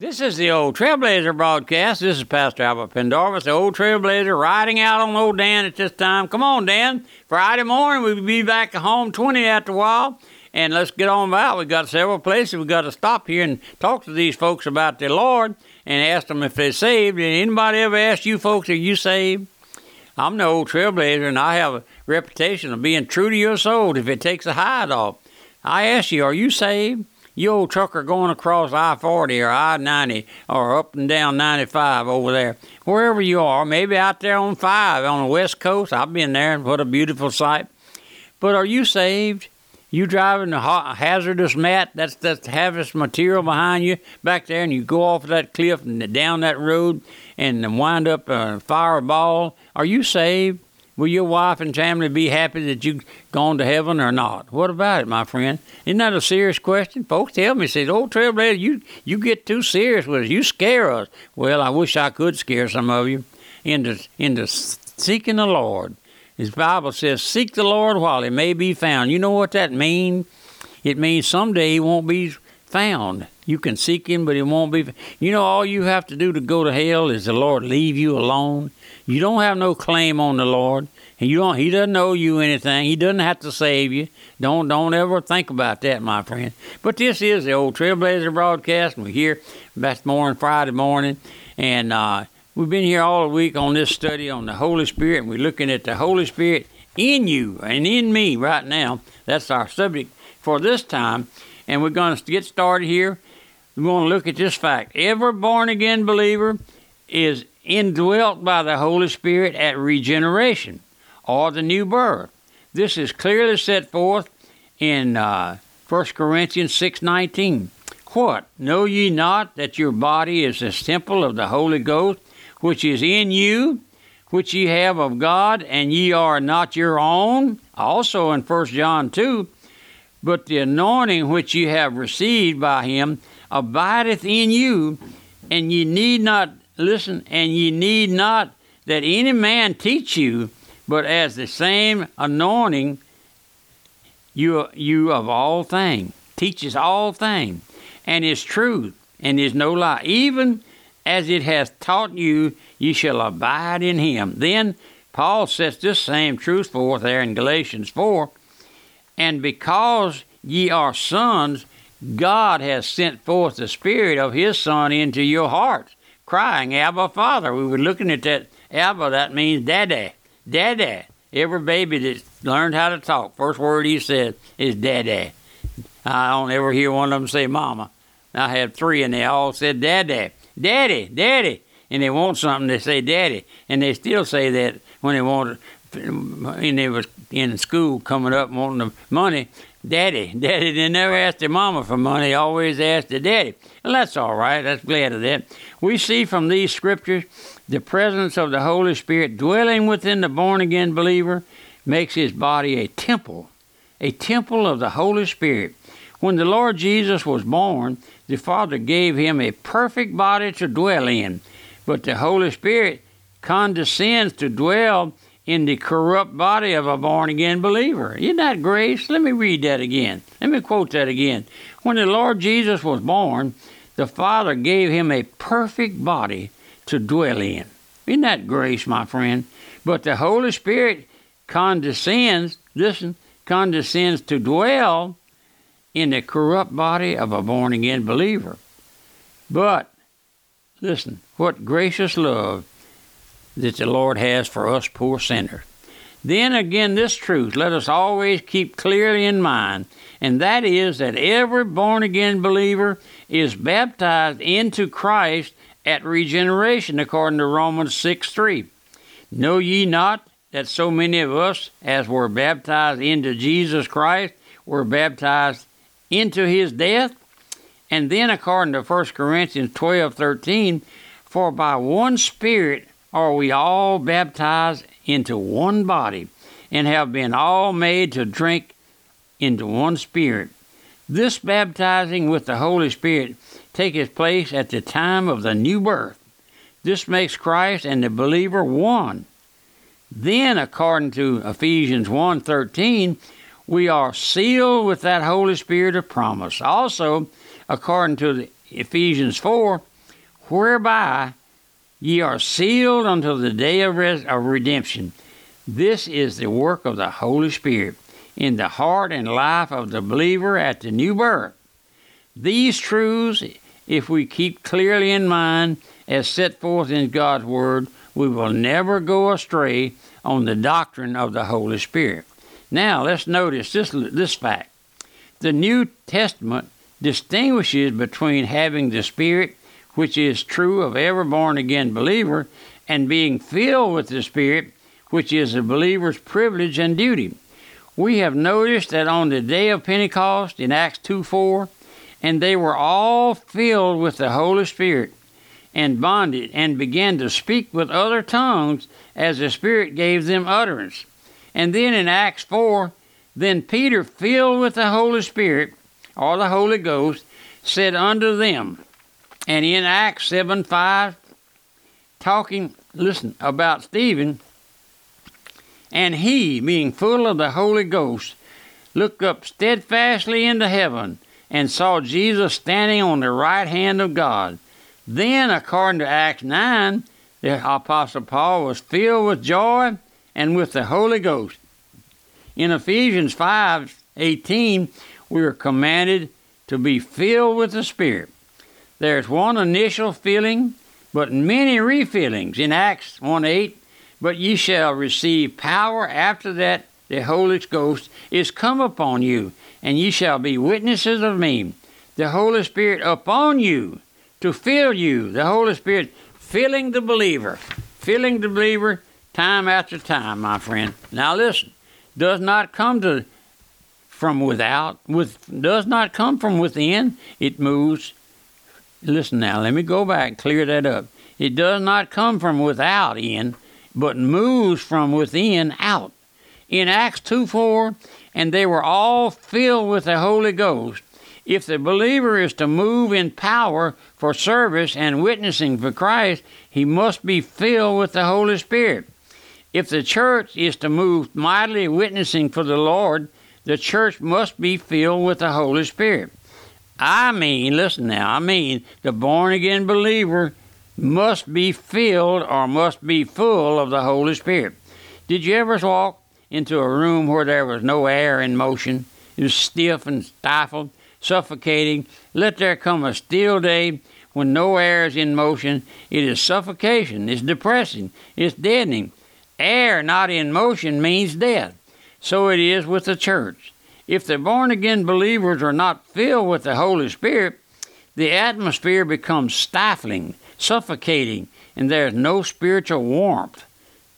This is the old Trailblazer broadcast. This is Pastor Albert Pendarvis, the old Trailblazer, riding out on old Dan at this time. Come on, Dan. Friday morning, we'll be back at home 20 after a while. And let's get on about. We've got several places we've got to stop here and talk to these folks about the Lord and ask them if they're saved. Did anybody ever ask you folks, are you saved? I'm the old Trailblazer, and I have a reputation of being true to your soul if it takes a hide off. I ask you, are you saved? You old trucker going across I 40 or I 90 or up and down 95 over there, wherever you are, maybe out there on 5 on the west coast. I've been there, and what a beautiful sight. But are you saved? You driving the hazardous mat, that's that hazardous material behind you back there, and you go off that cliff and down that road and wind up a fireball. Are you saved? Will your wife and family be happy that you've gone to heaven or not? What about it, my friend? Isn't that a serious question? Folks tell me, say, old Trailblazer, you, you get too serious with us. You scare us. Well, I wish I could scare some of you into, into seeking the Lord. His Bible says, seek the Lord while he may be found. You know what that means? It means someday he won't be found. You can seek him, but he won't be. You know, all you have to do to go to hell is the Lord leave you alone. You don't have no claim on the Lord. And you don't he doesn't owe you anything. He doesn't have to save you. Don't don't ever think about that, my friend. But this is the old Trailblazer broadcast, and we're here this morning, Friday morning, and uh, we've been here all week on this study on the Holy Spirit, and we're looking at the Holy Spirit in you and in me right now. That's our subject for this time, and we're going to get started here. We're going to look at this fact: every born again believer is indwelt by the Holy Spirit at regeneration or the new birth. This is clearly set forth in uh, 1 Corinthians 6:19. What? Know ye not that your body is this temple of the Holy Ghost, which is in you, which ye have of God, and ye are not your own? Also in 1 John 2, but the anointing which ye have received by him abideth in you, and ye need not listen, and ye need not that any man teach you, but as the same anointing you you of all things teaches all things and is truth and is no lie. Even as it hath taught you ye shall abide in him. Then paul sets this same truth forth there in galatians 4 and because ye are sons god has sent forth the spirit of his son into your hearts crying abba father we were looking at that abba that means daddy Daddy. Every baby that learned how to talk, first word he said is Daddy. I don't ever hear one of them say Mama. I have three, and they all said Daddy, Daddy, Daddy. And they want something, they say Daddy. And they still say that when they want, and they was in school coming up wanting the money. Daddy, Daddy. They never asked their mama for money. Always asked their daddy. And that's all right. That's glad of that. We see from these scriptures the presence of the Holy Spirit dwelling within the born again believer makes his body a temple, a temple of the Holy Spirit. When the Lord Jesus was born, the Father gave him a perfect body to dwell in, but the Holy Spirit condescends to dwell in the corrupt body of a born again believer. Isn't that grace? Let me read that again. Let me quote that again. When the Lord Jesus was born, the Father gave him a perfect body to dwell in. Isn't that grace, my friend? But the Holy Spirit condescends, listen, condescends to dwell in the corrupt body of a born again believer. But, listen, what gracious love that the Lord has for us poor sinners. Then again, this truth let us always keep clearly in mind, and that is that every born again believer is baptized into Christ at regeneration, according to Romans 6 3. Know ye not that so many of us, as were baptized into Jesus Christ, were baptized into his death? And then, according to 1 Corinthians twelve thirteen, for by one Spirit are we all baptized into one body, and have been all made to drink into one Spirit. This baptizing with the Holy Spirit taketh place at the time of the new birth. This makes Christ and the believer one. Then, according to Ephesians 1:13, we are sealed with that Holy Spirit of promise. Also, according to Ephesians 4, whereby ye are sealed until the day of, res- of redemption. This is the work of the Holy Spirit in the heart and life of the believer at the new birth. These truths, if we keep clearly in mind as set forth in God's Word, we will never go astray on the doctrine of the Holy Spirit. Now, let's notice this, this fact. The New Testament distinguishes between having the Spirit, which is true of every born again believer, and being filled with the Spirit, which is a believer's privilege and duty. We have noticed that on the day of Pentecost in Acts 2 4, and they were all filled with the Holy Spirit and bonded and began to speak with other tongues as the Spirit gave them utterance. And then in Acts 4, then Peter, filled with the Holy Spirit, or the Holy Ghost, said unto them, and in Acts 7 5, talking, listen, about Stephen, and he, being full of the Holy Ghost, looked up steadfastly into heaven and saw Jesus standing on the right hand of God. Then, according to Acts 9, the Apostle Paul was filled with joy and with the Holy Ghost. In Ephesians 5 18, we are commanded to be filled with the Spirit. There's one initial filling, but many refillings in Acts 1 8. But ye shall receive power after that the Holy Ghost is come upon you, and ye shall be witnesses of me. The Holy Spirit upon you to fill you. The Holy Spirit filling the believer, filling the believer time after time, my friend. Now listen, does not come to from without, with does not come from within. It moves. Listen now, let me go back, and clear that up. It does not come from without in, but moves from within out. In Acts 2 4, and they were all filled with the Holy Ghost if the believer is to move in power for service and witnessing for Christ, he must be filled with the Holy Spirit. If the church is to move mightily witnessing for the Lord, the church must be filled with the Holy Spirit. I mean, listen now, I mean, the born again believer must be filled or must be full of the Holy Spirit. Did you ever walk into a room where there was no air in motion? It was stiff and stifled suffocating. Let there come a still day when no air is in motion. It is suffocation. It's depressing. It's deadening. Air not in motion means death. So it is with the church. If the born again believers are not filled with the Holy Spirit, the atmosphere becomes stifling, suffocating, and there is no spiritual warmth,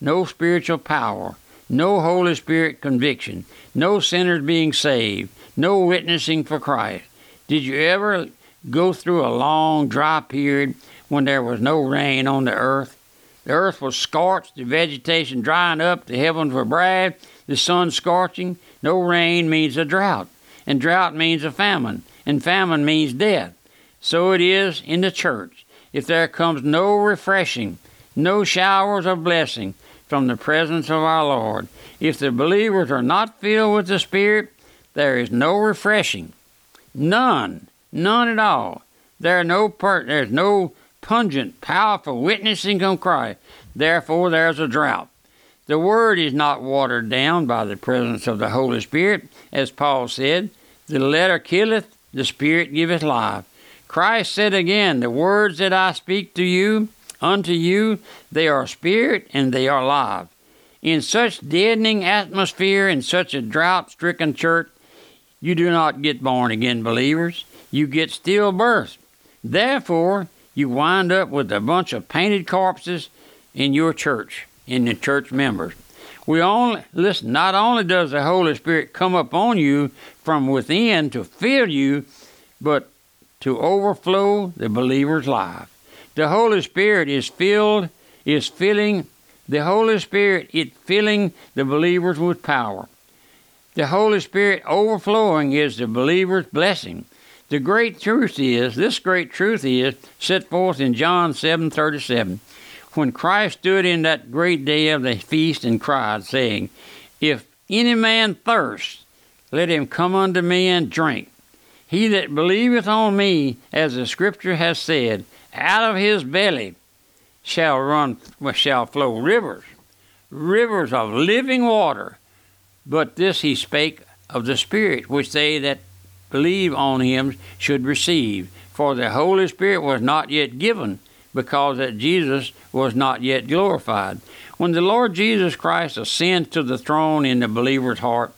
no spiritual power, no Holy Spirit conviction, no sinners being saved, no witnessing for Christ. Did you ever go through a long dry period when there was no rain on the earth? The earth was scorched, the vegetation drying up, the heavens were bad, the sun scorching. No rain means a drought, and drought means a famine, and famine means death. So it is in the church. If there comes no refreshing, no showers of blessing from the presence of our Lord, if the believers are not filled with the Spirit, there is no refreshing, none, none at all. There are no per- there's no pungent, powerful witnessing of Christ. Therefore, there's a drought. The word is not watered down by the presence of the Holy Spirit, as Paul said. The letter killeth, the Spirit giveth life. Christ said again, The words that I speak to you, unto you, they are spirit and they are life. In such deadening atmosphere, in such a drought stricken church, you do not get born again believers. You get stillbirth. Therefore, you wind up with a bunch of painted corpses in your church, in the church members. We only listen, not only does the Holy Spirit come upon you from within to fill you, but to overflow the believer's life. The Holy Spirit is filled, is filling the Holy Spirit, it filling the believers with power. The Holy Spirit overflowing is the believer's blessing. The great truth is, this great truth is set forth in John 7:37. When Christ stood in that great day of the feast and cried, saying, If any man thirst, let him come unto me and drink. He that believeth on me, as the scripture has said, out of his belly shall run shall flow rivers, rivers of living water. But this he spake of the Spirit, which they that believe on him should receive. For the Holy Spirit was not yet given, because that Jesus was not yet glorified. When the Lord Jesus Christ ascends to the throne in the believer's heart,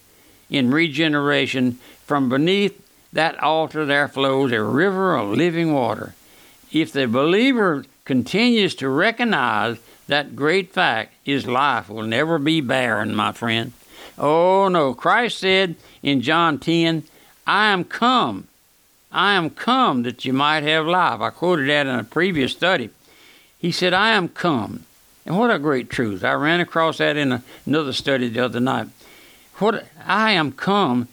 in regeneration, from beneath that altar there flows a river of living water. If the believer continues to recognize that great fact, his life will never be barren, my friend. Oh no, Christ said in John 10, I am come, I am come that you might have life. I quoted that in a previous study. He said, I am come. And what a great truth. I ran across that in another study the other night. What I am come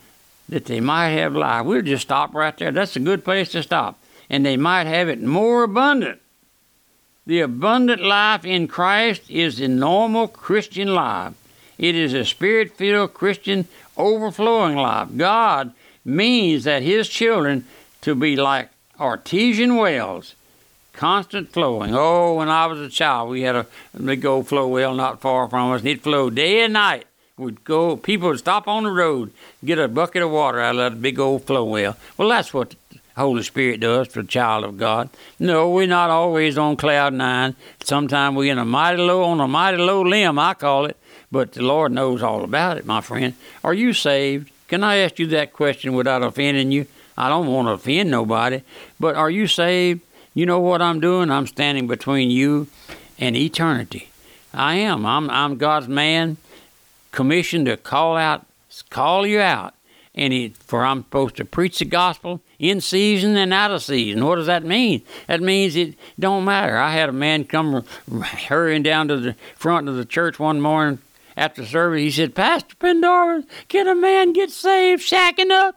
that they might have life. We'll just stop right there. That's a good place to stop. And they might have it more abundant. The abundant life in Christ is the normal Christian life. It is a spirit filled Christian overflowing life. God means that His children to be like artesian wells, constant flowing. Oh, when I was a child, we had a big old flow well not far from us, and it flowed day and night would go, people would stop on the road, get a bucket of water out of that big old flow well. Well, that's what the Holy Spirit does for a child of God. No, we're not always on cloud nine. Sometimes we're in a mighty low, on a mighty low limb, I call it. But the Lord knows all about it, my friend. Are you saved? Can I ask you that question without offending you? I don't want to offend nobody, but are you saved? You know what I'm doing? I'm standing between you and eternity. I am. I'm, I'm God's man commissioned to call out, call you out. And he, for I'm supposed to preach the gospel in season and out of season. What does that mean? That means it don't matter. I had a man come hurrying down to the front of the church one morning after service. He said, Pastor Pendarvis, can a man get saved shacking up?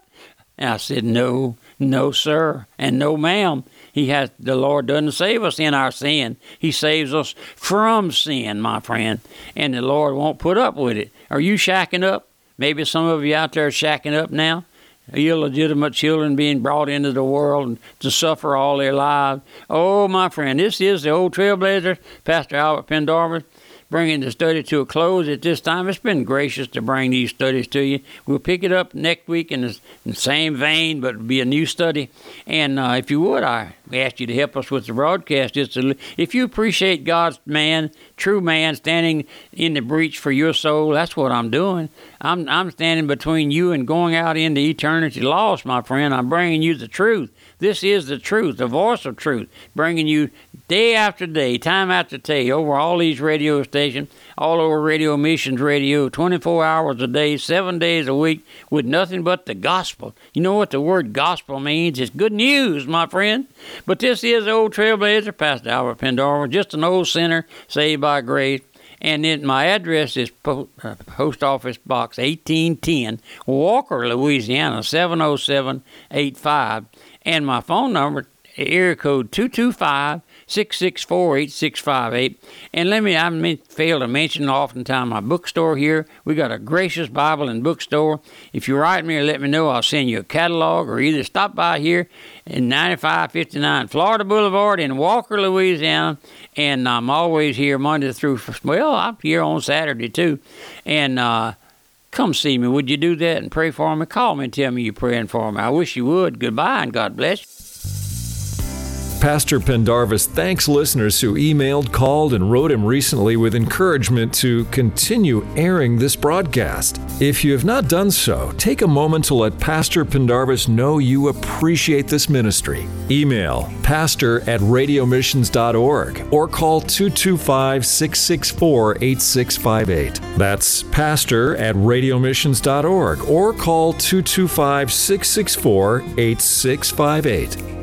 And I said, No, no, sir, and no, ma'am. He has the Lord doesn't save us in our sin. He saves us from sin, my friend. And the Lord won't put up with it. Are you shacking up? Maybe some of you out there are shacking up now. Illegitimate children being brought into the world to suffer all their lives. Oh, my friend, this is the old trailblazer, Pastor Albert Pendarvis bringing the study to a close at this time. It's been gracious to bring these studies to you. We'll pick it up next week in the, same vein, but it'll be a new study. And uh, if you would, I ask you to help us with the broadcast. Just if you appreciate God's man, true man, standing in the breach for your soul, that's what I'm doing. I'm, I'm standing between you and going out into eternity lost, my friend. I'm bringing you the truth. This is the truth, the voice of truth, bringing you day after day, time after day, over all these radio stations, all over Radio Missions Radio, 24 hours a day, seven days a week, with nothing but the gospel. You know what the word gospel means? It's good news, my friend. But this is the old trailblazer, Pastor Albert Pendarvis, just an old sinner saved by grace. And then my address is uh, Post Office Box 1810, Walker, Louisiana 70785 and my phone number, area code 225 664 8658. And let me, I fail to mention oftentimes my bookstore here. We got a gracious Bible and bookstore. If you write me or let me know, I'll send you a catalog or either stop by here in 9559 Florida Boulevard in Walker, Louisiana. And I'm always here Monday through, well, I'm here on Saturday too. And, uh, Come see me. Would you do that and pray for me? Call me and tell me you're praying for me. I wish you would. Goodbye and God bless. Pastor Pendarvis thanks listeners who emailed, called, and wrote him recently with encouragement to continue airing this broadcast. If you have not done so, take a moment to let Pastor Pendarvis know you appreciate this ministry. Email pastor at radiomissions.org or call 225 664 8658. That's pastor at radiomissions.org or call 225 664 8658.